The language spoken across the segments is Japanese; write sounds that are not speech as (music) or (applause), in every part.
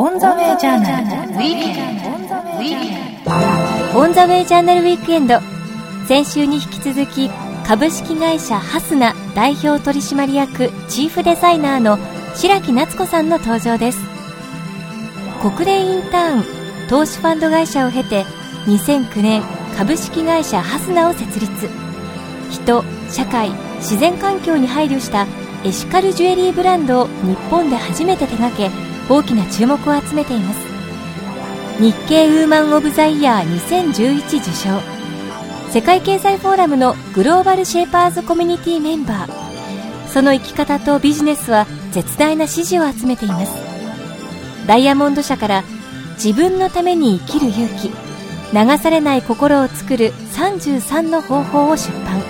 オンザウェイジャーナルウィークエンド。オンザウェイジャーナルウィークエンド。先週に引き続き、株式会社ハスナ代表取締役チーフデザイナーの白木夏子さんの登場です。国連インターン投資ファンド会社を経て、2009年株式会社ハスナを設立。人、社会、自然環境に配慮したエシカルジュエリーブランドを日本で初めて手掛け、大きな注目を集めています。日経ウーマン・オブ・ザ・イヤー2011受賞。世界経済フォーラムのグローバル・シェーパーズ・コミュニティメンバー。その生き方とビジネスは絶大な支持を集めています。ダイヤモンド社から自分のために生きる勇気。流されない心を作る33の方法を出版。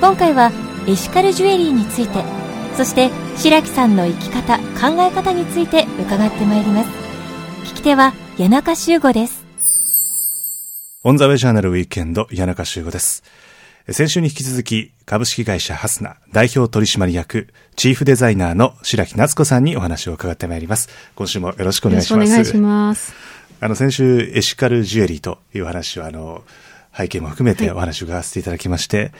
今回はエシカルジュエリーについてそして白木さんの生き方考え方について伺ってまいります。聞き手は谷中修吾です。オンザウェイジャーナルウィークエンド谷中修吾です。先週に引き続き株式会社ハスナ代表取締役チーフデザイナーの白木夏子さんにお話を伺ってまいります。今週もよろしくお願いします。お願いします。あの先週エシカルジュエリーという話をあの背景も含めてお話を伺わせていただきまして、はい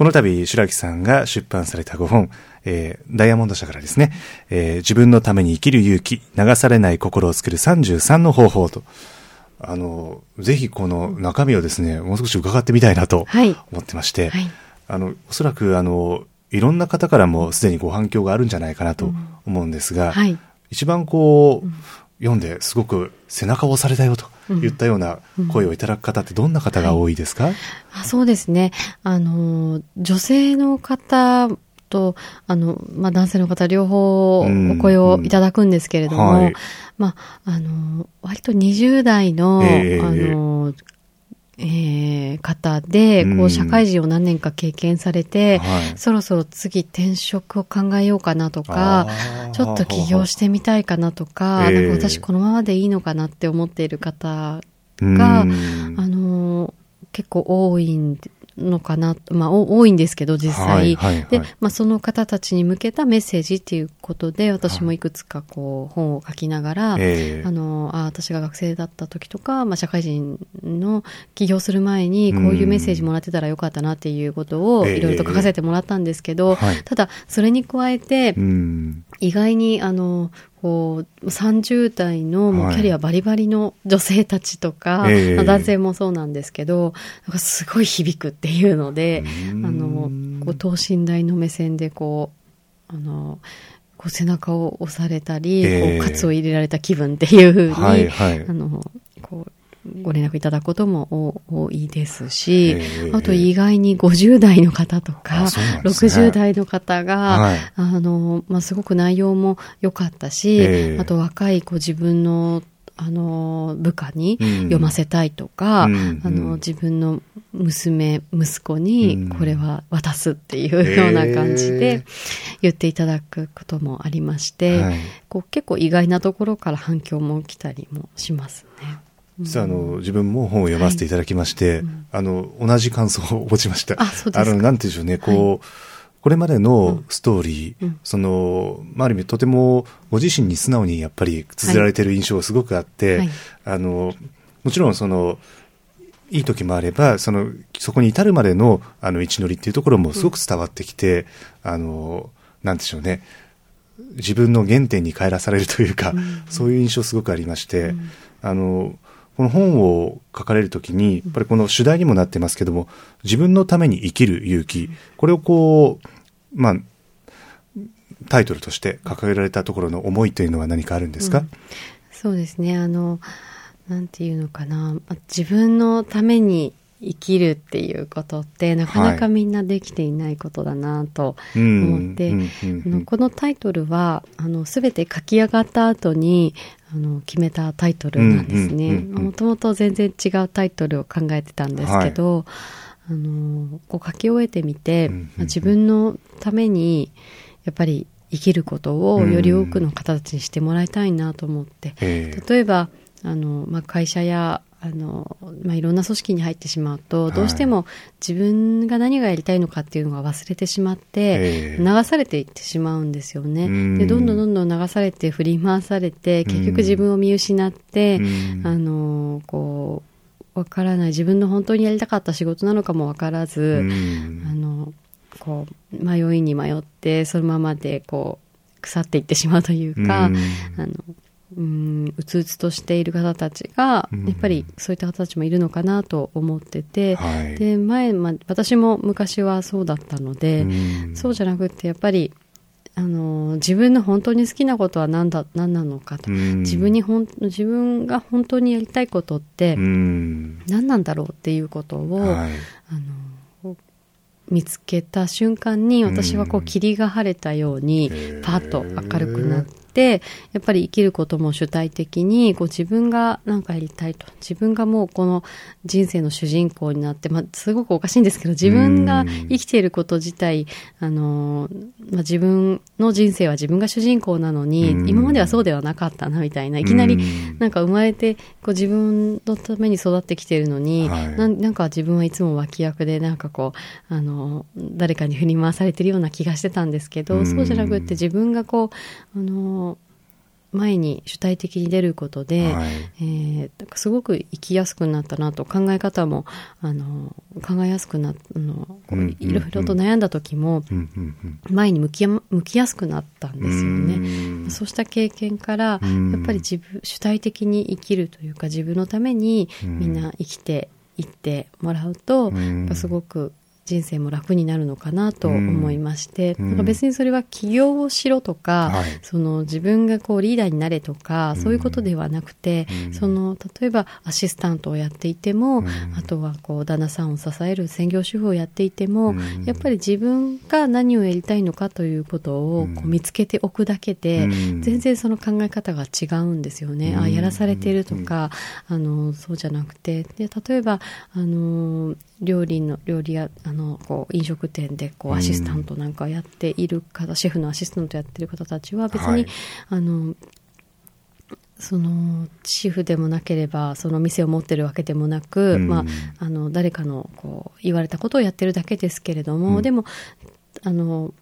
この度、白木さんが出版された5本、えー、ダイヤモンド社からですね、えー、自分のために生きる勇気、流されない心を作る33の方法と、あの、ぜひこの中身をですね、もう少し伺ってみたいなと思ってまして、はい。はい、あの、おそらくあの、いろんな方からもすでにご反響があるんじゃないかなと思うんですが、うんはい、一番こう、うん読んですごく背中を押されたよといったような声をいただく方ってどんな方が多いですか、うんうんはい、あそうですね。あの、女性の方と、あの、まあ、男性の方両方お声をいただくんですけれども、うんはい、まあ、あの、割と20代の、えー、あの、えー、方で、こう、社会人を何年か経験されて、はい、そろそろ次転職を考えようかなとか、ちょっと起業してみたいかなとか、えー、なんか私このままでいいのかなって思っている方が、あの、結構多いんのかな、まあ、多いんですけど、実際。で、まあ、その方たちに向けたメッセージっていうことで、私もいくつかこう、本を書きながら、あの、あ私が学生だった時とか、まあ、社会人の起業する前に、こういうメッセージもらってたらよかったなっていうことを、いろいろと書かせてもらったんですけど、ただ、それに加えて、意外に、あの、こう、30代のもうキャリアバリバリの女性たちとか、はい、男性もそうなんですけど、すごい響くっていうので、あの、こう等身大の目線でこう、あの、こう背中を押されたり、えー、こう、カツを入れられた気分っていうふうに、はいはい、あの、こう、ご連絡いただくことも多いですし、あと意外に50代の方とか、ね、60代の方が、はい、あの、まあ、すごく内容も良かったし、あと若いこう自分のあの、部下に読ませたいとか、うん、あの、自分の娘、息子にこれは渡すっていうような感じで言っていただくこともありまして、はい、こう結構意外なところから反響も来たりもしますね。実はあの自分も本を読ませていただきまして、はい。うん、あの同じ感想を持ちました。あ、そうですあのなんていうんでしょうね、こう、はい、これまでのストーリー、うん、その、まあ、ある意味とてもご自身に素直にやっぱり綴られている印象がすごくあって、はい、あのもちろんそのいい時もあれば、そのそこに至るまでのあの道のりっていうところもすごく伝わってきて、うん、あのなんでしょうね。自分の原点に帰らされるというか、うん、そういう印象すごくありまして、あのこの本を書かれるときに、やっぱりこの主題にもなってますけども、自分のために生きる勇気、これをこう、まあ、タイトルとして掲げられたところの思いというのは何かあるんですか、うん、そうですね。あの、なんていうのかな。自分のために生きるっていうことってなかなかみんなできていないことだなと思って、このタイトルはあの全て書き上がった後にあの決めたタイトルなんですね。もともと全然違うタイトルを考えてたんですけど、はい、あのこう書き終えてみて、自分のためにやっぱり生きることをより多くの方たちにしてもらいたいなと思って、例えばあの、まあ、会社やあの、まあ、いろんな組織に入ってしまうと、どうしても自分が何がやりたいのかっていうのが忘れてしまって、流されていってしまうんですよね。で、どんどんどんどん流されて振り回されて、結局自分を見失って、あの、こう、わからない自分の本当にやりたかった仕事なのかもわからず、あの、こう、迷いに迷って、そのままで、こう、腐っていってしまうというか、あの、うんうつうつとしている方たちが、やっぱりそういった方たちもいるのかなと思ってて、はい、で前、まあ、私も昔はそうだったので、うそうじゃなくてやっぱりあの自分の本当に好きなことは何だ何なのかと、自分にほん自分が本当にやりたいことって何なんだろうっていうことを、はい、あの見つけた瞬間に私はこう霧が晴れたようにパッと明るくなって。て、やっぱり生きることも主体的に、こう自分が何かやりたいと。自分がもうこの人生の主人公になって、まあ、すごくおかしいんですけど、自分が生きていること自体、あの、まあ、自分の人生は自分が主人公なのに、今まではそうではなかったな、みたいな。いきなり、なんか生まれて、こう自分のために育ってきているのに、はい、ななんか自分はいつも脇役で、なんかこう、あの、誰かに振り回されてるような気がしてたんですけど、そうじゃなくって自分がこう、あの、前に主体的に出ることで、はい、えー、すごく生きやすくなったなと考え方もあの考えやすくなあの、いろいろと悩んだ時も、前に向き向きやすくなったんですよね。そうした経験からやっぱり自分主体的に生きるというか自分のためにみんな生きていってもらうと、すごく人生も楽になるのかなと思いまして、うん、なんか別にそれは起業をしろとか、はい、その自分がこうリーダーになれとか、そういうことではなくて、うん、その例えばアシスタントをやっていても、うん、あとはこう旦那さんを支える専業主婦をやっていても、やっぱり自分が何をやりたいのかということをこう見つけておくだけで、全然その考え方が違うんですよね。あやらされているとか、あのそうじゃなくて。で例えばあの料理の料理やあのこう飲食店でこうアシスタントなんかやっている方、うん、シェフのアシスタントやってる方たちは別に、はい、あのそのシェフでもなければその店を持ってるわけでもなく、うん、まあ、あの誰かのこう言われたことをやってるだけですけれども、うん、でもあの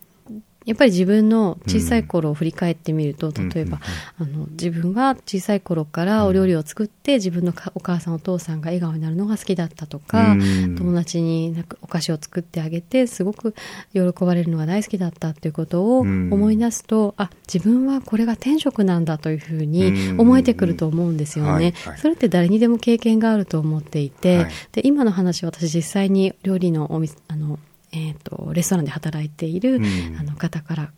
やっぱり自分の小さい頃を振り返ってみると、うん、例えば、あの、自分は小さい頃からお料理を作って、自分のお母さんお父さんが笑顔になるのが好きだったとか、うん、友達になんかお菓子を作ってあげて、すごく喜ばれるのが大好きだったっていうことを思い出すと、うん、あ、自分はこれが天職なんだというふうに思えてくると思うんですよね。はいはい、それって誰にでも経験があると思っていて、はい、で、今の話私実際に料理のお店、あの、えーと、レストランで働いている、うん、あの方から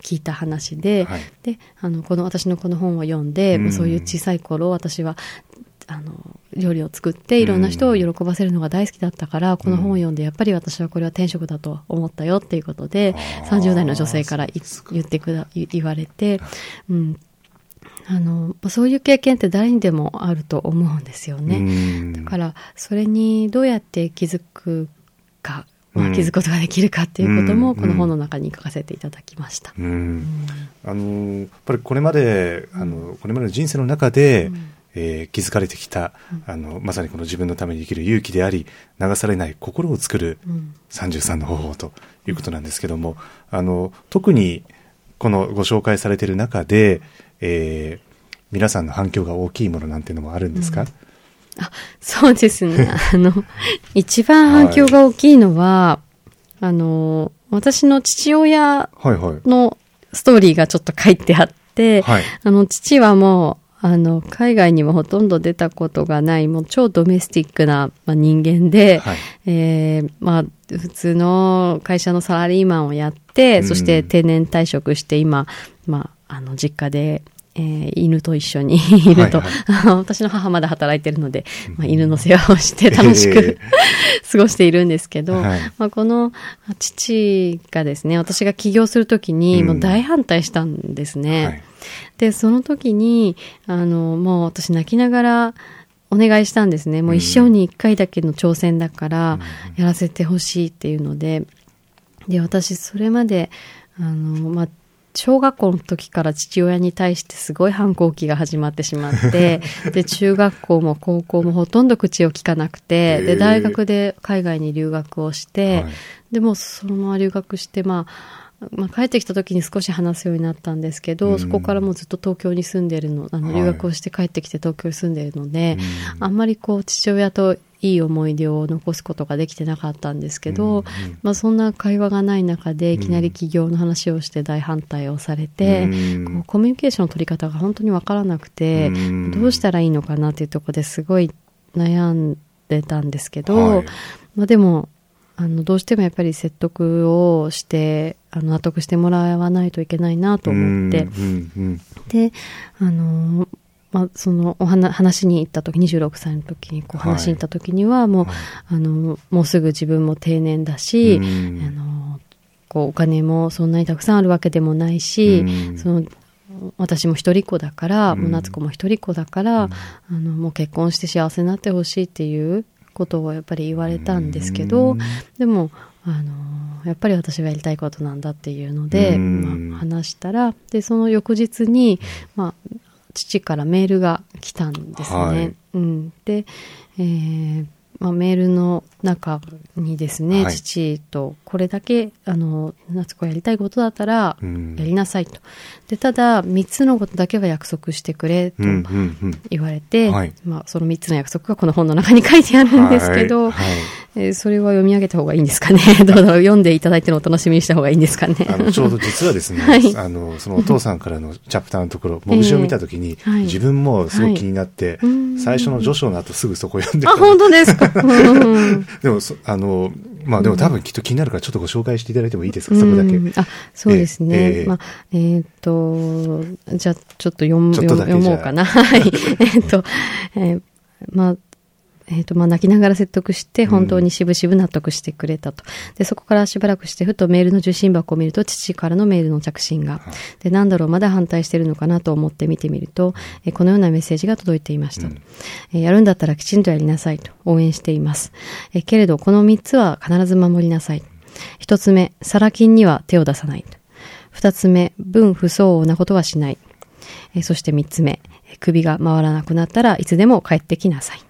聞いた話ではい、であのこの私のこの本を読んで、うん、そういう小さい頃私はあの料理を作っていろんな人を喜ばせるのが大好きだったから、うん、この本を読んでやっぱり私はこれは転職だと思ったよっていうことで、30代の女性から言ってくだ言われて、うん、あのそういう経験って誰にでもあると思うんですよね。だからそれにどうやって気づくかまあ、気づくことができるかっていうことも、この本の中に書かせていただきました。あのやっぱりこれまであのこれまでの人生の中で、えー、気づかれてきた、あのまさにこの自分のために生きる勇気であり流されない心を作る33の方法ということなんですけども、あの特にこのご紹介されている中で、えー、皆さんの反響が大きいものなんていうのもあるんですか、うんあそうですね。(laughs) あの、一番反響が大きいのは、はい、あの、私の父親のストーリーがちょっと書いてあって、はい、あの、父はもう、あの、海外にもほとんど出たことがない、もう超ドメスティックな、まあ、人間で、はい、えー、まあ、普通の会社のサラリーマンをやって、そして定年退職して今、まあ、あの、実家でえー、犬と一緒にいると、はいはい、私の母まだ働いてるので、まあ、犬の世話をして楽しく (laughs) 過ごしているんですけど、はい、まあ、この父がですね、私が起業するときにもう大反対したんですね。はい、で、その時に、あの、もう私泣きながら、お願いしたんですね。もう一生に一回だけの挑戦だから、やらせてほしいっていうので、で、私、それまで、あの、まあ、小学校の時から父親に対してすごい反抗期が始まってしまって、(laughs) で、中学校も高校もほとんど口を聞かなくて、で、大学で海外に留学をして、はい。でもそのまま留学して、まあ、まあ、帰ってきた時に少し話すようになったんですけど、うん。そこからもうずっと東京に住んでるの、あの、はい。留学をして帰ってきて東京に住んでるので、うん。あんまりこう、父親といい思い出を残すことができてなかったんですけど、うんまあ、そんな会話がない中で、いきなり起業の話をして大反対をされて、うん。こうコミュニケーションの取り方が本当にわからなくて、うん。どうしたらいいのかなっていうところですごい悩んでたんですけど、はい。まあ、でも、あの、どうしてもやっぱり説得をして、あの、納得してもらわないといけないなと思って、うんうん。で、あの、まあ、その、お話、話に行った時、26歳の時に、こう、はい話しに行った時には、もう、はいあの、もうすぐ自分も定年だし、うん。あの、こう、お金もそんなにたくさんあるわけでもないし、うん。その、私も一人っ子だから、うん。もう夏子も一人っ子だから、うん。あの、もう結婚して幸せになってほしいっていうことをやっぱり言われたんですけど、うん。でも、あの、やっぱり私がやりたいことなんだっていうので、うん。まあ、話したら、で、その翌日に、まあ、父からメールが来たんですね。はいうん。で、えーまあ、メールの中にですね、はい。父とこれだけ、あの、夏子やりたいことだったら、うん。やりなさいと。で、ただ、3つのことだけは約束してくれと言われて、はい。まあ、その3つの約束がこの本の中に書いてあるんですけど、はい。はい。えーそれは読み上げた方がいいんですかね。(laughs) どうだろう読んでいただいてのお楽しみにした方がいいんですかね。あのちょうど実はですね、(laughs) はい。あのそのお父さんからのチャプターのところ、目次を見たときに、はい自分もすごく気になって、はい。最初の序章の後すぐそこ読んであ、た本当ですか？うん (laughs) でもそ、あの、まあでも多分きっと気になるからちょっとご紹介していただいてもいいですか、そこだけ。うんあ、そうですね。ええまあ、えーっと、じゃあ、ちょっと読読もうかな。はい。(laughs) えーっと、えーまあ、えっ、と、まあ、泣きながら説得して、本当にしぶしぶ納得してくれたと。で、そこからしばらくして、ふとメールの受信箱を見ると、父からのメールの着信が。で、なんだろう、まだ反対してるのかなと思って見てみると、えーこのようなメッセージが届いていました。えーやるんだったらきちんとやりなさいと、応援しています。えーけれど、この3つは必ず守りなさい。1つ目、サラ金には手を出さない。2つ目、分不相応なことはしない。えーそして3つ目、えー首が回らなくなったらいつでも帰ってきなさい。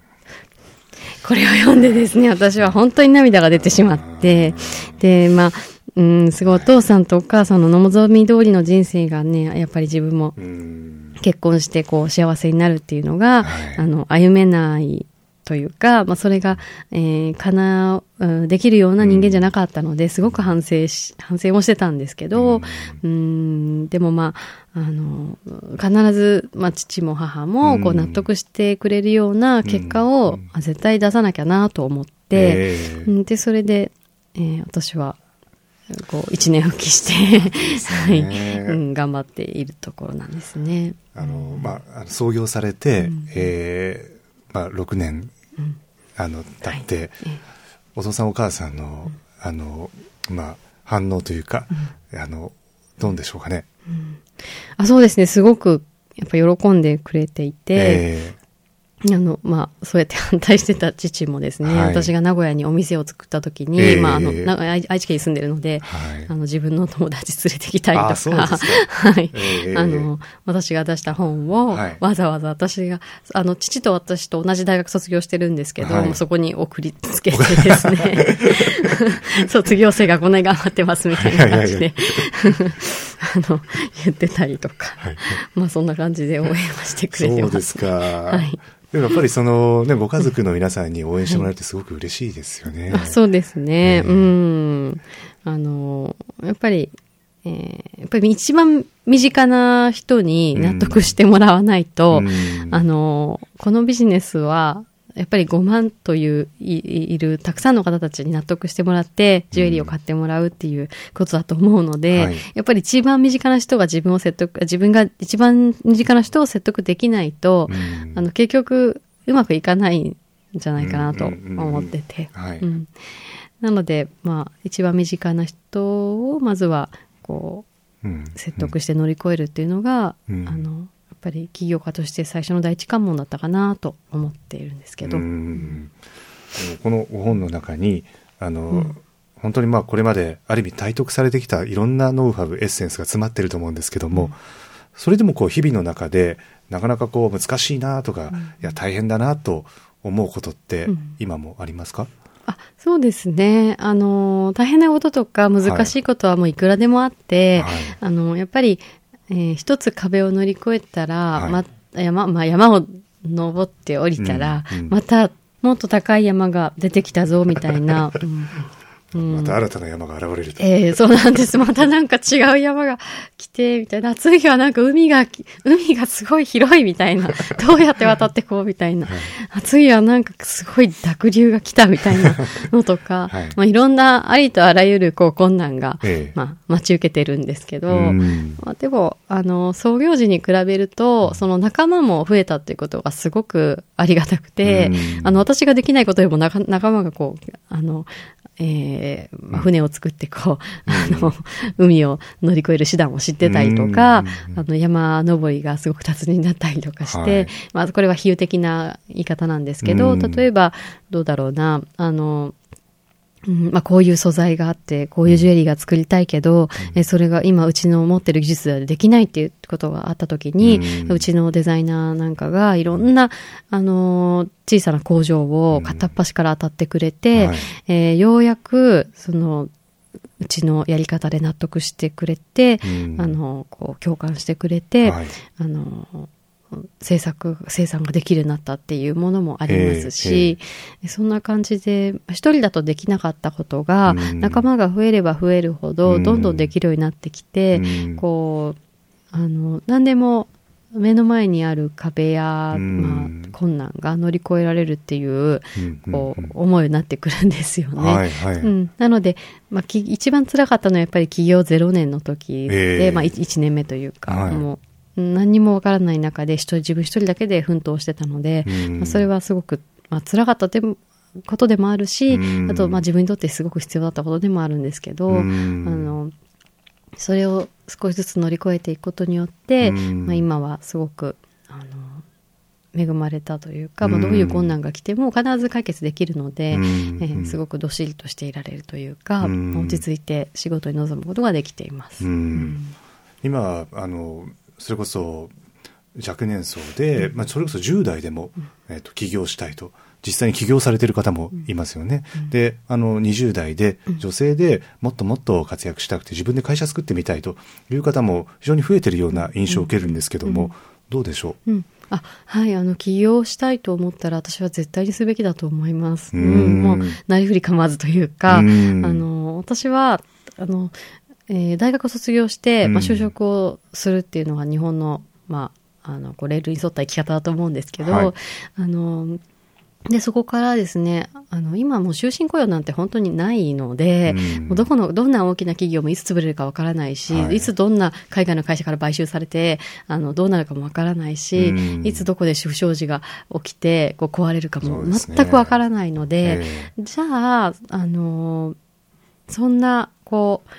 これを読んでですね、私は本当に涙が出てしまって、で、まあ、うん、すごいお父さんとお母さんの望み通りの人生がね、やっぱり自分もうん。結婚してこう幸せになるっていうのが、はい。あの、歩めないというか、まあ、それが、えー、かな、うんできるような人間じゃなかったので、すごく反省し、反省もしてたんですけど、うん、でもまあ、あの、必ず、まあ、父も母も、こう、うん納得してくれるような結果を、絶対出さなきゃなと思って、ええ。うんで、それで、えー私は、こう、一年復帰して、はい、ねうん、頑張っているところなんですね。あの、まあ創業されて、うん。ええまあ、6年、うんあの、経って、ええ。お父さんお母さんの、あの、まあ、反応というか、あの、どうでしょうかね。あ、そうですね。すごく、やっぱ喜んでくれていて、えあの、まあ、そうやって反対してた父もですね、はい。私が名古屋にお店を作った時に、ええ。まあ、あの、な愛愛知県に住んでるので、はい。あの、自分の友達連れてきたりとか、か。(laughs) はい、ええあの、私が出した本を、はい。わざわざ私が、あの、父と私と同じ大学卒業してるんですけど、はい。そこに送りつけてですね、(laughs) 卒業生がこんなに頑張ってますみたいな感じで、(laughs) あの、言ってたりとか、はい。まあそんな感じで応援はしてくれてます。そうですか。はいでもやっぱりその、ね、ご家族の皆さんに応援してもらえるってすごく嬉しいですよね。(laughs) あそうですね。ええうん。あの、やっぱり、えーやっぱり一番身近な人に納得してもらわないと、うんあの、このビジネスは、やっぱり5万といういるたくさんの方たちに納得してもらって、ジュエリーを買ってもらうっていうことだと思うので、はい。やっぱり一番身近な人が自分を説得、自分が一番身近な人を説得できないと、うん。あの、結局、うまくいかないんじゃないかなとうんうん。うんうん。思ってて。なので、まあ、一番身近な人を、まずは、こうん。う、説得して乗り越えるっていうのが、うん。あの、ぱり起業家として最初の第一関門だったかなと思っているんですけど。うん。この本の中に、あの、本当にまあこれまである意味体得されてきたいろんなノウハウ、エッセンスが詰まってると思うんですけども、うん、それでもこう日々の中でなかなかこう難しいなとか、うん、いや大変だなと思うことって今もありますか、うんあそうですね。あの、大変なこととか難しいことはもういくらでもあって、はい、あの、やっぱり、えー、一つ壁を乗り越えたら、はい、ま、山、まあ、山を登って降りたら、うんうん、またもっと高い山が出てきたぞ、みたいな、う (laughs) んまた新たな山が現れると。ええー、そうなんです。またなんか違う山が来て、みたいな。次はなんか海が、海がすごい広いみたいな。(laughs) どうやって渡ってこうみたいな。次はなんかすごい濁流が来たみたいな (laughs) のとか、はい、まあいろんなありとあらゆるこう困難が、えー、まあ待ち受けてるんですけど、まあ、でも、あの、創業時に比べると、その仲間も増えたっていうことがすごくありがたくて、あの、私ができないことでも仲間がこう、あの、えー、まあ、船を作ってこう、あの、海を乗り越える手段を知ってたりとか、あの、山登りがすごく達人だったりとかして、はい、まあ、これは比喩的な言い方なんですけど、例えば、どうだろうな、あの、うんまあ、こういう素材があって、こういうジュエリーが作りたいけど、うん、えそれが今うちの持ってる技術でできないっていうことがあった時に、うん、うちのデザイナーなんかがいろんな、あのー、小さな工場を片っ端から当たってくれて、うんはい、えー、ようやく、その、うちのやり方で納得してくれて、あの、こう、共感してくれて、はい、あの、制作、生産ができるようになったっていうものもありますし、えー、そんな感じで、一人だとできなかったことが、仲間が増えれば増えるほど、どんどんできるようになってきて、こう、あの、何でも目の前にある壁や、まあ、困難が乗り越えられるっていう、こう、思いになってくるんですよね。はいはい、うん、なので、まあ、き一番辛かったのはやっぱり起業0年の時で、えー、まあ1、1年目というか、はい、もう、何にもわからない中で一人自分一人だけで奮闘してたので、まあ、それはすごく、まあ辛かったことでもあるし、あとまあ自分にとってすごく必要だったことでもあるんですけど、あのそれを少しずつ乗り越えていくことによって、まあ、今はすごくあの恵まれたというか、まあ、どういう困難が来ても必ず解決できるので、えー、すごくどっしりとしていられるというか、落ち着いて仕事に臨むことができています。今あのそれこそ若年層で、まあ、それこそ10代でも、えー、と起業したいと。実際に起業されてる方もいますよね。で、あの、20代で、女性でもっともっと活躍したくて、自分で会社作ってみたいという方も非常に増えてるような印象を受けるんですけども、どうでしょう、うん、あはい、あの、起業したいと思ったら、私は絶対にすべきだと思います。うん、もう、なりふり構わずというか、あの、私は、あの、えー、大学を卒業して、まあ、就職をするっていうのが日本の、まあ、あの、こう、レールに沿った生き方だと思うんですけど、はい、あの、で、そこからですね、あの、今もう終身雇用なんて本当にないので、うん、もうどこの、どんな大きな企業もいつ潰れるかわからないし、はい、いつどんな海外の会社から買収されて、あの、どうなるかもわからないし、うん、いつどこで不祥事が起きて、こう壊れるかも全くわからないので、でねえ。ー、じゃあ、あの、そんな、こう、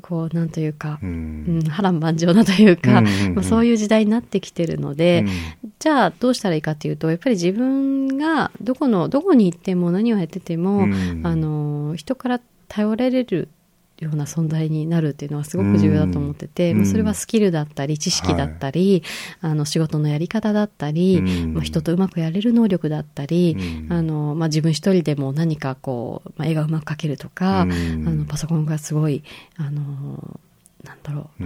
こう、なんというか、うん、波乱万丈なというか、まあ、そういう時代になってきてるので、うん、じゃあどうしたらいいかというと、やっぱり自分がどこの、どこに行っても何をやってても、うん、あの、人から頼れるような存在になるっていうのはすごく重要だと思ってて、うん、それはスキルだったり、知識だったり、はい、あの、仕事のやり方だったり、うん、まあ、人とうまくやれる能力だったり、うん、あの、まあ、自分一人でも何かこう、まあ、絵がうまく描けるとか、あの、パソコンがすごい、あの、なんだろう、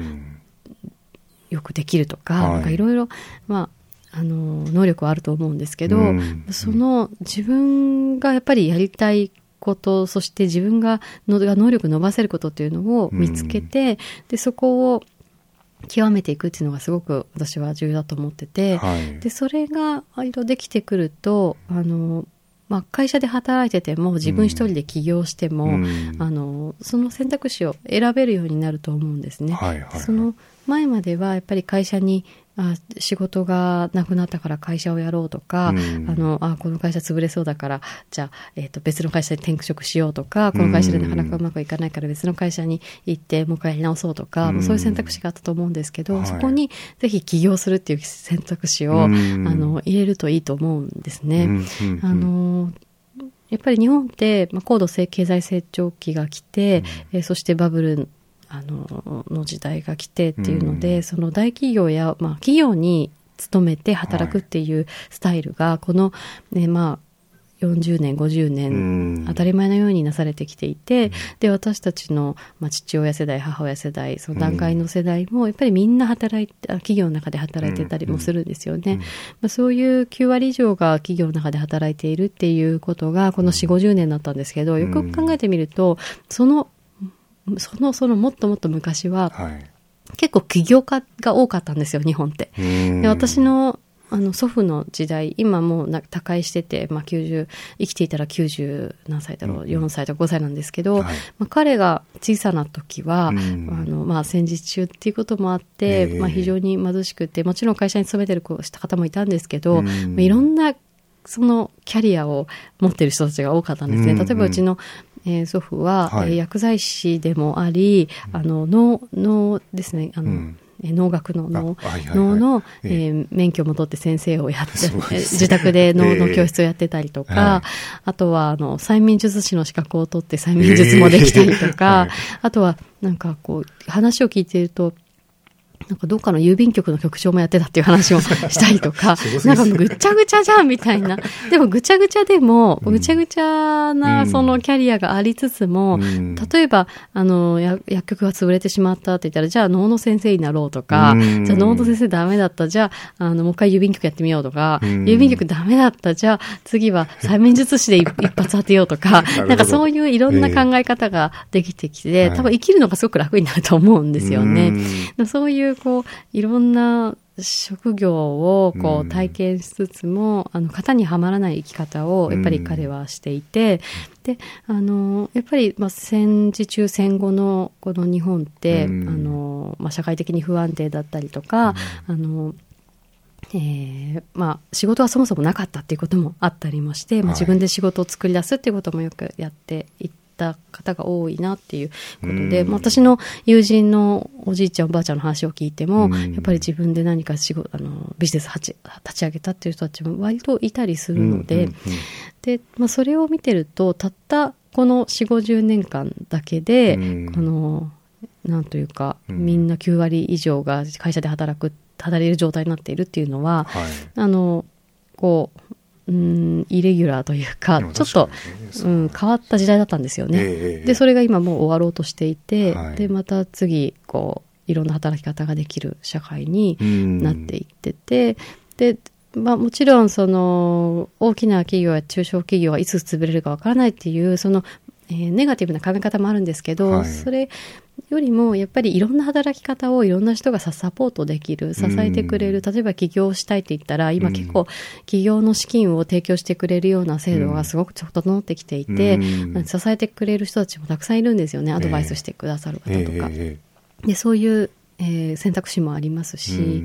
よくできるとか、はい、なんかいろいろ、まあ、あの、能力はあると思うんですけど、その自分がやっぱりやりたいこと、そして自分がのが能力伸ばせることっていうのを見つけて、うん、で、そこを極めていくっていうのがすごく私は重要だと思ってて、はい、で、それが割とできてくると、あの、まあ、会社で働いてても自分一人で起業しても、うん、あのその選択肢を選べるようになると思うんですね。はいはいはい、その前まではやっぱり会社にあ仕事がなくなったから会社をやろうとか、うん、あのあこの会社潰れそうだからじゃあ、えーと、別の会社に転職しようとかこの会社でなかなかうまくいかないから別の会社に行ってもう一回やり直そうとか、うん、そういう選択肢があったと思うんですけど、そこにぜひ起業するっていう選択肢を、うん、あの入れるといいと思うんですね。あのやっぱり日本って、まあ、高度経済成長期が来て、うん、えそしてバブルあのの時代が来てっていうので、うん、その大企業や、まあ、企業に勤めて働くっていうスタイルが、この、ね、まあ、40年、50年、当たり前のようになされてきていて、で、私たちの、まあ、父親世代、母親世代、その段階の世代も、やっぱりみんな働いて、企業の中で働いてたりもするんですよね。まあ、そういう9割以上が企業の中で働いているっていうことが、この4、50年だったんですけど、よく考えてみると、その、その、そのもっともっと昔は、はい。結構起業家が多かったんですよ、日本って。で私のあの祖父の時代、今もうな他界してて、まあ、90、生きていたら90何歳だろう、うん、4歳とか5歳なんですけど、はい、まあ、彼が小さな時は、うん、あのまあ、戦時中っていうこともあって、えー、まあ、非常に貧しくて、もちろん会社に勤めてるした方もいたんですけど、うん、いろんなそのキャリアを持ってる人たちが多かったんですね。例えばうちのえー、祖父は、はい、薬剤師でもあり、あの、脳、脳ですね、あの、うん。農学の脳、はいはい、脳の、えー、免許も取って先生をやって、自宅で (laughs) 脳の教室をやってたりとか、えーはい、あとは、あの、催眠術師の資格を取って催眠術もできたりとか、えーはい、あとは、なんかこう、話を聞いていると、なんかどっかの郵便局の局長もやってたっていう話をしたりとか、(laughs) なんかぐっちゃぐちゃじゃんみたいな。(laughs) でもぐちゃぐちゃでも、ぐちゃぐちゃなそのキャリアがありつつも、うん、例えば、あの、薬局が潰れてしまったって言ったら、じゃあ脳の先生になろうとか、うん、じゃあ脳の先生ダメだった、じゃあ、あの、もう一回郵便局やってみようとか、うん、郵便局ダメだった、じゃあ次は催眠術師で (laughs) 一発当てようとか、なんかそういういろんな考え方ができてきて、多分生きるのがすごく楽になると思うんですよね。そういうこう、いろんな職業をこう体験しつつも、うん、あの型にはまらない生き方をやっぱり彼はしていて、うん、であのやっぱりまあ戦時中戦後のこの日本って、うん、あのまあ、社会的に不安定だったりとか、あのえーまあ、仕事はそもそもなかったっていうこともあったりもして、まあ、自分で仕事を作り出すっていうこともよくやっていて。た方が多いなっていうことで、私の友人のおじいちゃんおばあちゃんの話を聞いても、やっぱり自分で何か仕事、あの、ビジネス立ち上げたっていう人たちも割といたりするので、で、まあ、それを見てると、たったこの4、50年間だけで、この、なんというか、みんな9割以上が会社で働く、働ける状態になっているっていうのは、はい、あの、こう、うん、イレギュラーというか、ちょっと、うん、変わった時代だったんですよね。えー、で、それが今もう終わろうとしていて、はい、で、また次、こう、いろんな働き方ができる社会になっていってて、で、まあもちろんその大きな企業や中小企業はいつ潰れるかわからないっていうそのえー、ネガティブな考え方もあるんですけど、はい、それよりもやっぱりいろんな働き方をいろんな人がサポートできる支えてくれる、例えば起業したいって言ったら今結構起業の資金を提供してくれるような制度がすごく整ってきていて、支えてくれる人たちもたくさんいるんですよね。アドバイスしてくださる方とか。でそういう、えー、選択肢もありますし、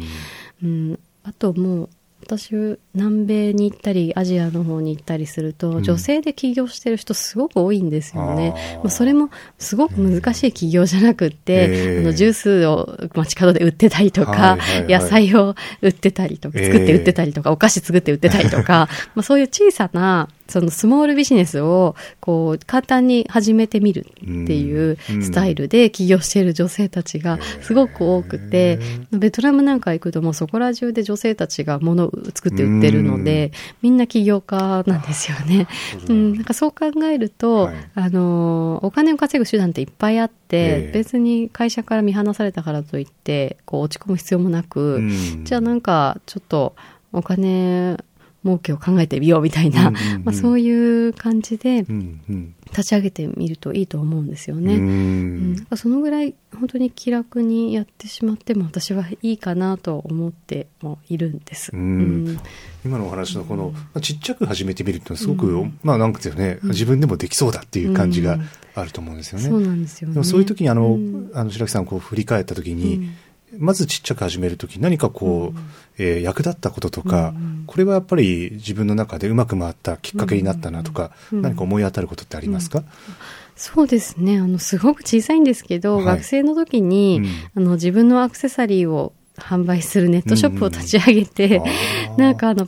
うん、あともう私南米に行ったりアジアの方に行ったりすると、女性で起業してる人すごく多いんですよね。まあ、それもすごく難しい起業じゃなくって、あのジュースを街角で売ってたりとか、野菜を売ってたりとか、作って売ってたりとか、お菓子作って売ってたりとか、(laughs) まあ、そういう小さなそのスモールビジネスをこう簡単に始めてみるっていうスタイルで起業している女性たちがすごく多くて、ベトナムなんか行くともうそこら中で女性たちが物を作って売ってるので、みんな起業家なんですよね。うん、なんかそう考えると、はい、あの、お金を稼ぐ手段っていっぱいあって、別に会社から見放されたからといって、こう落ち込む必要もなく、じゃあなんかちょっとお金儲けを考えてみようみたいな、うんうんうん、まあ、そういう感じで立ち上げてみるといいと思うんですよね。うん、うん、そのぐらい本当に気楽にやってしまっても私はいいかなと思ってもいるんです。うん、今のお話のこの、まあ、ちっちゃく始めてみるっていうのはすごく、まあなんかですよね、自分でもできそうだっていう感じがあると思うんですよね。そうなんですよね。そういう時にあの、あの白木さんこう振り返った時に、まずちっちゃく始めるとき何かこう、うん、えー、役立ったこととか、うん、これはやっぱり自分の中でうまく回ったきっかけになったなとか、うん、何か思い当たることってありますか、そうですね。あの、すごく小さいんですけど、はい、学生の時に、あの、自分のアクセサリーを販売するネットショップを立ち上げて、うん。(laughs) うん、なんかあの、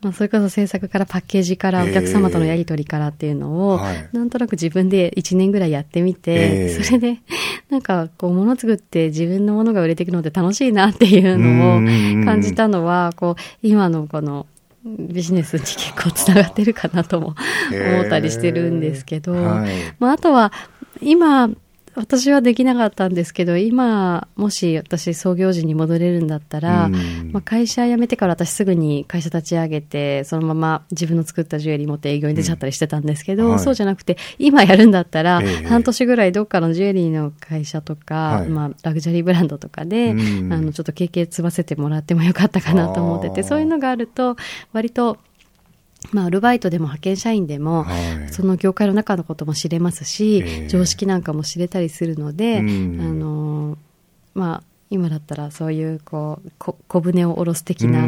まあ、それこそ制作からパッケージからお客様とのやり取りからっていうのを、なんとなく自分で1年ぐらいやってみて、それで、(laughs) なんか、こう、物作って自分のものが売れていくのって楽しいなっていうのを感じたのは、こう、今のこの、ビジネスに結構つながってるかなとも思ったりしてるんですけど、はい、まあ、あとは、今、私はできなかったんですけど、今、もし私創業時に戻れるんだったら、まあ、会社辞めてから私すぐに会社立ち上げて、そのまま自分の作ったジュエリー持って営業に出ちゃったりしてたんですけど、うんはい、そうじゃなくて、今やるんだったら、半年ぐらいどっかのジュエリーの会社とか、はい、まあ、ラグジュアリーブランドとかで、あの、ちょっと経験積ませてもらってもよかったかなと思ってて、そういうのがあると、割と、まあ、アルバイトでも派遣社員でも、はい、その業界の中のことも知れますし、えー、常識なんかも知れたりするので、うん、あのまあ、今だったらそういうこうこ小舟を下ろす的な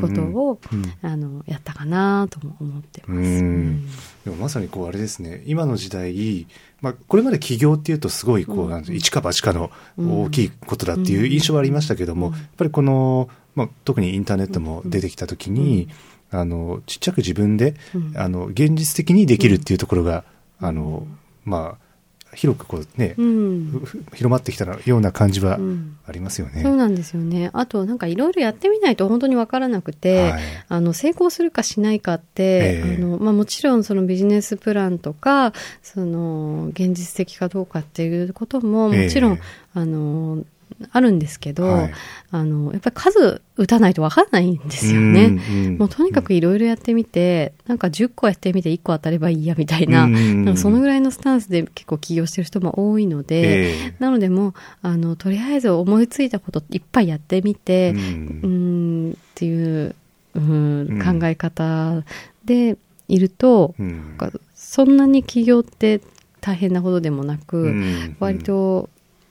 ことを、うん、あのやったかなとも思ってます、うん、でもまさにこうあれですね。今の時代、まあ、これまで起業っていうとすごいこう、なん一か八かの大きいことだっていう印象はありましたけども、やっぱりこの、まあ、特にインターネットも出てきた時に、あのちっちゃく自分で、うん、あの現実的にできるっていうところが、うん、あのまあ広くこうね、うん、広まってきたような感じはありますよね。そうなんですよね。あとなんかいろいろやってみないと本当にわからなくて、はい、あの成功するかしないかって、えー、あのまあもちろんそのビジネスプランとかその現実的かどうかっていうことももちろん、えー、あのあるんですけど、はい、あの、やっぱり数打たないと分からないんですよね。もうとにかくいろいろやってみて、なんか10個やってみて1個当たればいいやみたいな、なんかそのぐらいのスタンスで結構起業してる人も多いので、えー、なのでもう、あの、とりあえず思いついたこといっぱいやってみて、うん、うんっていう、うん、考え方でいると、うん、そんなに起業って大変なほどでもなく、割と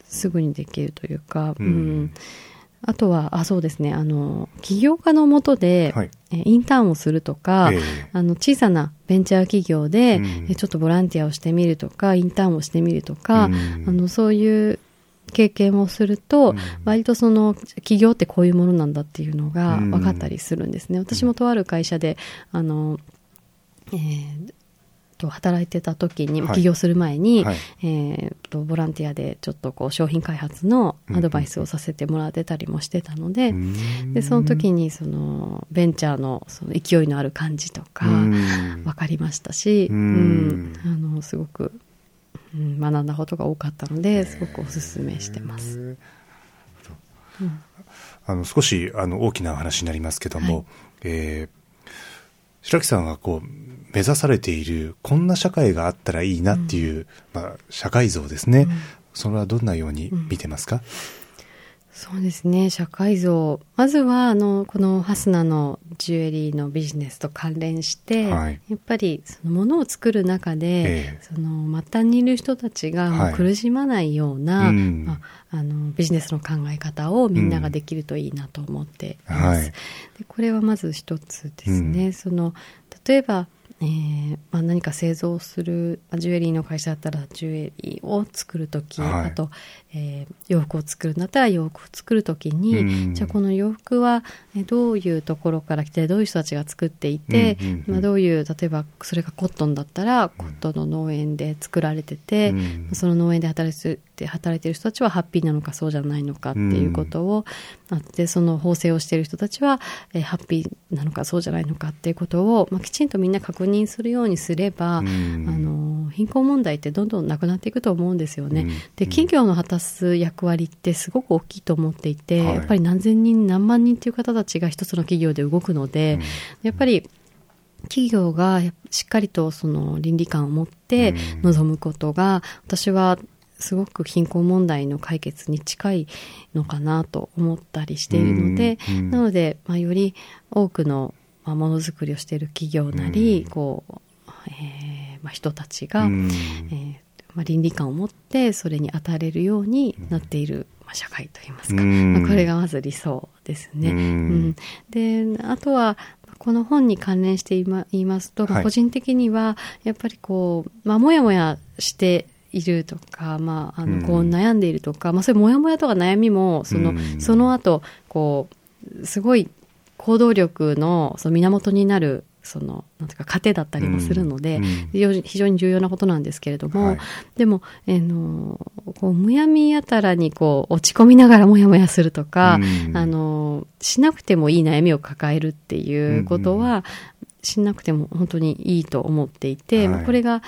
すぐにできるというか、うん、うん、あとは、あ、そうですね、あの、起業家のもとで、はい、インターンをするとか、えー、あの、小さなベンチャー企業で、うん、ちょっとボランティアをしてみるとか、インターンをしてみるとか、うん、あの、そういう経験をすると、割とその企業ってこういうものなんだっていうのが分かったりするんですね。私もとある会社で、あの、えー、と働いてた時に、起業する前に、はい、えー、とボランティアでちょっとこう商品開発のアドバイスをさせてもらってたりもしてたので、うん、でその時にそのベンチャーのその勢いのある感じとか分かりましたし、うん、あのすごく、うん、学んだことが多かったのですごくおすすめしてます。あの少しあの大きな話になりますけども、はい、えー、白木さんはこう目指されているこんな社会があったらいいなっていう、うん、まあ、社会像ですね、うん、それはどんなように見てますか、うん、そうですね。社会像。まずはあのこのハスナのジュエリーのビジネスと関連して、はい、やっぱりそのものを作る中で、えー、その末端にいる人たちが苦しまないような、はい、まあ、あのビジネスの考え方をみんなができるといいなと思っています。はい、でこれはまず一つですね。その例えばえーまあ、何か製造する、ジュエリーの会社だったらジュエリーを作る時、はい、あと、えー、洋服を作るんだったら洋服を作る時に、じゃあこの洋服はどういうところから来てどういう人たちが作っていて、まあ、どういう例えばそれがコットンだったらコットンの農園で作られてて、その農園で働いてて働いてる人たちはハッピーなのかそうじゃないのかっていうことを、あってその縫製をしている人たちは、えー、ハッピーなのかそうじゃないのかっていうことを、まあ、きちんとみんな確認するようにすれば、あの貧困問題ってどんどんなくなっていくと思うんですよね。で企業の果たす役割ってすごく大きいと思っていて、はい、やっぱり何千人何万人っていう方たちが一つの企業で動くので、やっぱり企業がしっかりとその倫理観を持って臨むことが、私はすごく貧困問題の解決に近いのかなと思ったりしているので、なので、まあ、より多くのものづくりをしている企業なり、こう、えーまあ、人たちが、えーまあ、倫理観を持ってそれに当たれるようになっている、まあ、社会といいますか、まあ、これがまず理想ですね。うん、であとはこの本に関連して言いますと、はい、個人的にはやっぱりこう、まあ、もやもやしているとか、まあ、あのこう悩んでいるとか、うん、まあ、そういうモヤモヤとか悩みもその,、その後こうすごい行動力のその源になるその、なんていうか、糧だったりもするので、うん、非常に重要なことなんですけれども、はい、でも、えの、こう、むやみやたらに、こう、落ち込みながらもやもやするとか、うん、あの、しなくてもいい悩みを抱えるっていうことは、しなくても本当にいいと思っていて、はい、これが、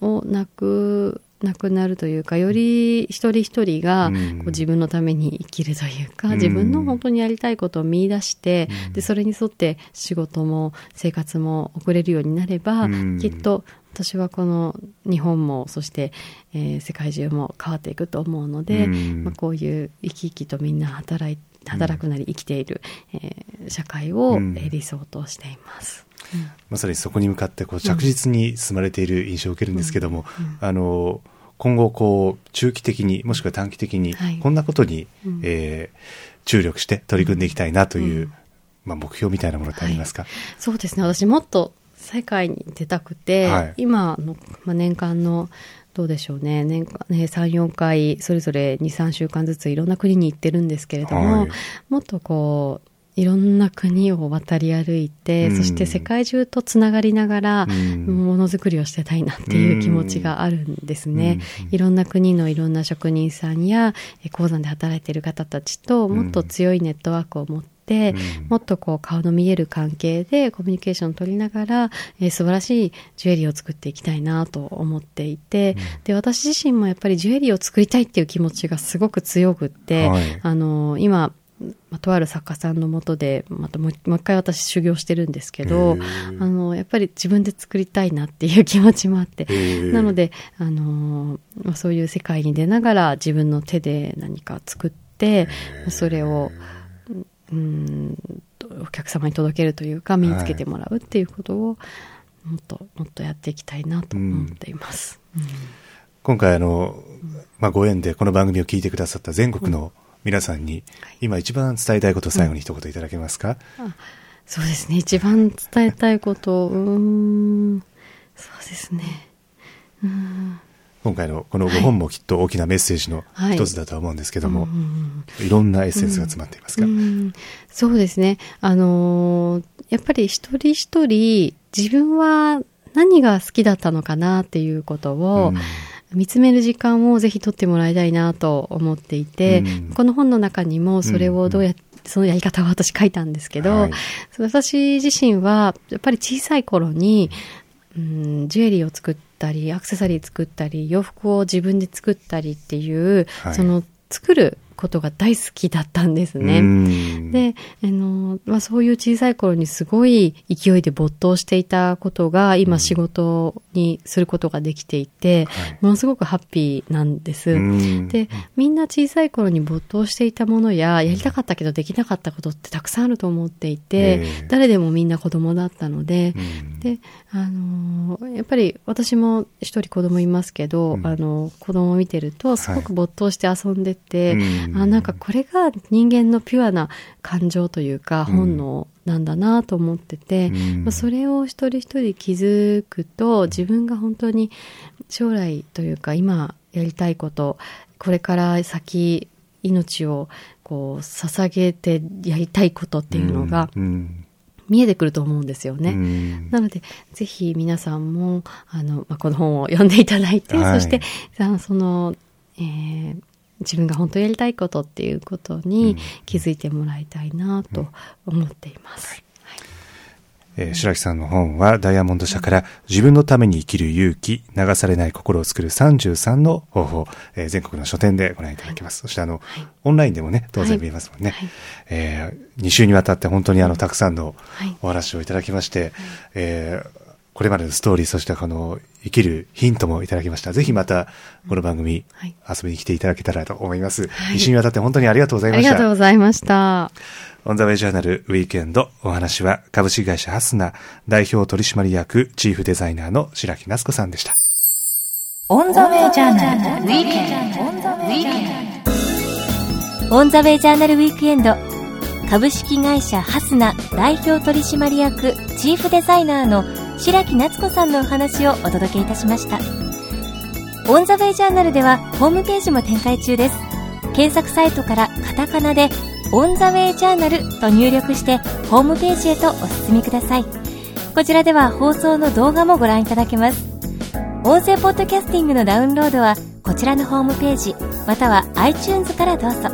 をなくなくなるというか、より一人一人がこう自分のために生きるというか、自分の本当にやりたいことを見出して、で、それに沿って仕事も生活も送れるようになれば、きっと私はこの日本もそして、えー、世界中も変わっていくと思うので、まあ、こういう生き生きとみんな働い働くなり生きている、えー、社会を理想としています。まさにそこに向かってこう着実に進まれている印象を受けるんですけども、あの今後こう中期的にもしくは短期的にこんなことに、はい、えー、注力して取り組んでいきたいなという、うん、まあ、目標みたいなものってありますか、はい、そうですね。私もっと世界に出たくて、はい、今の、まあ、年間のどうでしょうね。年間ね3、4回それぞれ2、3週間ずついろんな国に行ってるんですけれども、もっとこういろんな国を渡り歩いて、うん、そして世界中とつながりながら、ものづくりをしてたいなっていう気持ちがあるんですね。うん、いろんな国のいろんな職人さんや、鉱山で働いている方たちと、もっと強いネットワークを持って、もっとこう顔の見える関係でコミュニケーションを取りながら、えー、素晴らしいジュエリーを作っていきたいなと思っていて、で、私自身もやっぱりジュエリーを作りたいっていう気持ちがすごく強くって、はい、あの、今、まあ、とある作家さんのもとで、またもう一回私修行してるんですけど、あの、やっぱり自分で作りたいなっていう気持ちもあって、なので、あの、まあ、そういう世界に出ながら自分の手で何か作って、それを、うん、お客様に届けるというか、身につけてもらうっていうことを、もっともっとやっていきたいなと思っています。うん、今回あの、まあ、ご縁でこの番組を聞いてくださった全国の、うん皆さんに、今一番伝えたいことを最後に一言いただけますか、うん、そうですね。一番伝えたいこと、うん、そうですね。うん。今回のこの5本もきっと大きなメッセージの一つだと思うんですけども、はい、いろんなエッセンスが詰まっていますか、うん。うん、そうですね。あのー、やっぱり一人一人自分は何が好きだったのかなっていうことを、うん見つめる時間をぜひ取ってもらいたいなと思っていて、うん、この本の中にもそれをどうやって、そのやり方を私書いたんですけど、はい、私自身はやっぱり小さい頃に、うん、ジュエリーを作ったり、アクセサリー作ったり、洋服を自分で作ったりっていう、はい、その作ることが大好きだったんですね。で、あの、まあ、そういう小さい頃にすごい勢いで没頭していたことが、今仕事にすることができていて、ものすごくハッピーなんです。で、みんな小さい頃に没頭していたものや、やりたかったけどできなかったことってたくさんあると思っていて、誰でもみんな子供だったので、で、あの、やっぱり私も一人子供いますけど、あの、子供を見てると、すごく没頭して遊んでて、あなんかこれが人間のピュアな感情というか本能なんだなと思ってて、うん、まあ、それを一人一人気づくと自分が本当に将来というか今やりたいことこれから先命をこう捧げてやりたいことっていうのが、見えてくると思うんですよね。なので、ぜひ皆さんも、あの、まあ、この本を読んでいただいて、はい、そして、その、えー、自分が本当やりたいことっていうことに気づいてもらいたいなと思っています。えー、白木さんの本はダイヤモンド社から自分のために生きる勇気、流されない心を作る33の方法、えー、全国の書店でご覧いただけます。そしてあの、はい、オンラインでもね、当然見えますもんね。はい、えー、2週にわたって本当にあの、たくさんのお話をいただきまして、はい、えーこれまでのストーリー、そしてこの生きるヒントもいただきました。ぜひまた、この番組、遊びに来ていただけたらと思います。はい、一緒にわたって本当にありがとうございました。ありがとうございました。オンザウェイジャーナルウィークエンド、お話は株式会社ハスナ代表取締役チーフデザイナーの白木夏子さんでした。オンザウェイジャーナルウィークエンド。オンザウェイジャーナルウィークエンド。株式会社ハスナ代表取締役チーフデザイナーの白木夏子さんのお話をお届けいたしましたオンザウェイジャーナルではホームページも展開中です検索サイトからカタカナでオンザウェイジャーナルと入力してホームページへとお進みください。こちらでは放送の動画もご覧いただけます。音声ポッドキャスティングのダウンロードはこちらのホームページまたは iTunes からどうぞ。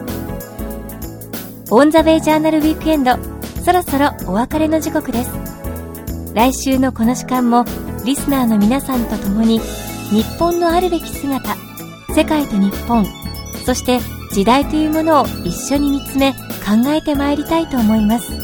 オンザウェイジャーナルウィークエンドそろそろお別れの時刻です。来週のこの時間もリスナーの皆さんと共に日本のあるべき姿、世界と日本、そして時代というものを一緒に見つめ考えてまいりたいと思います。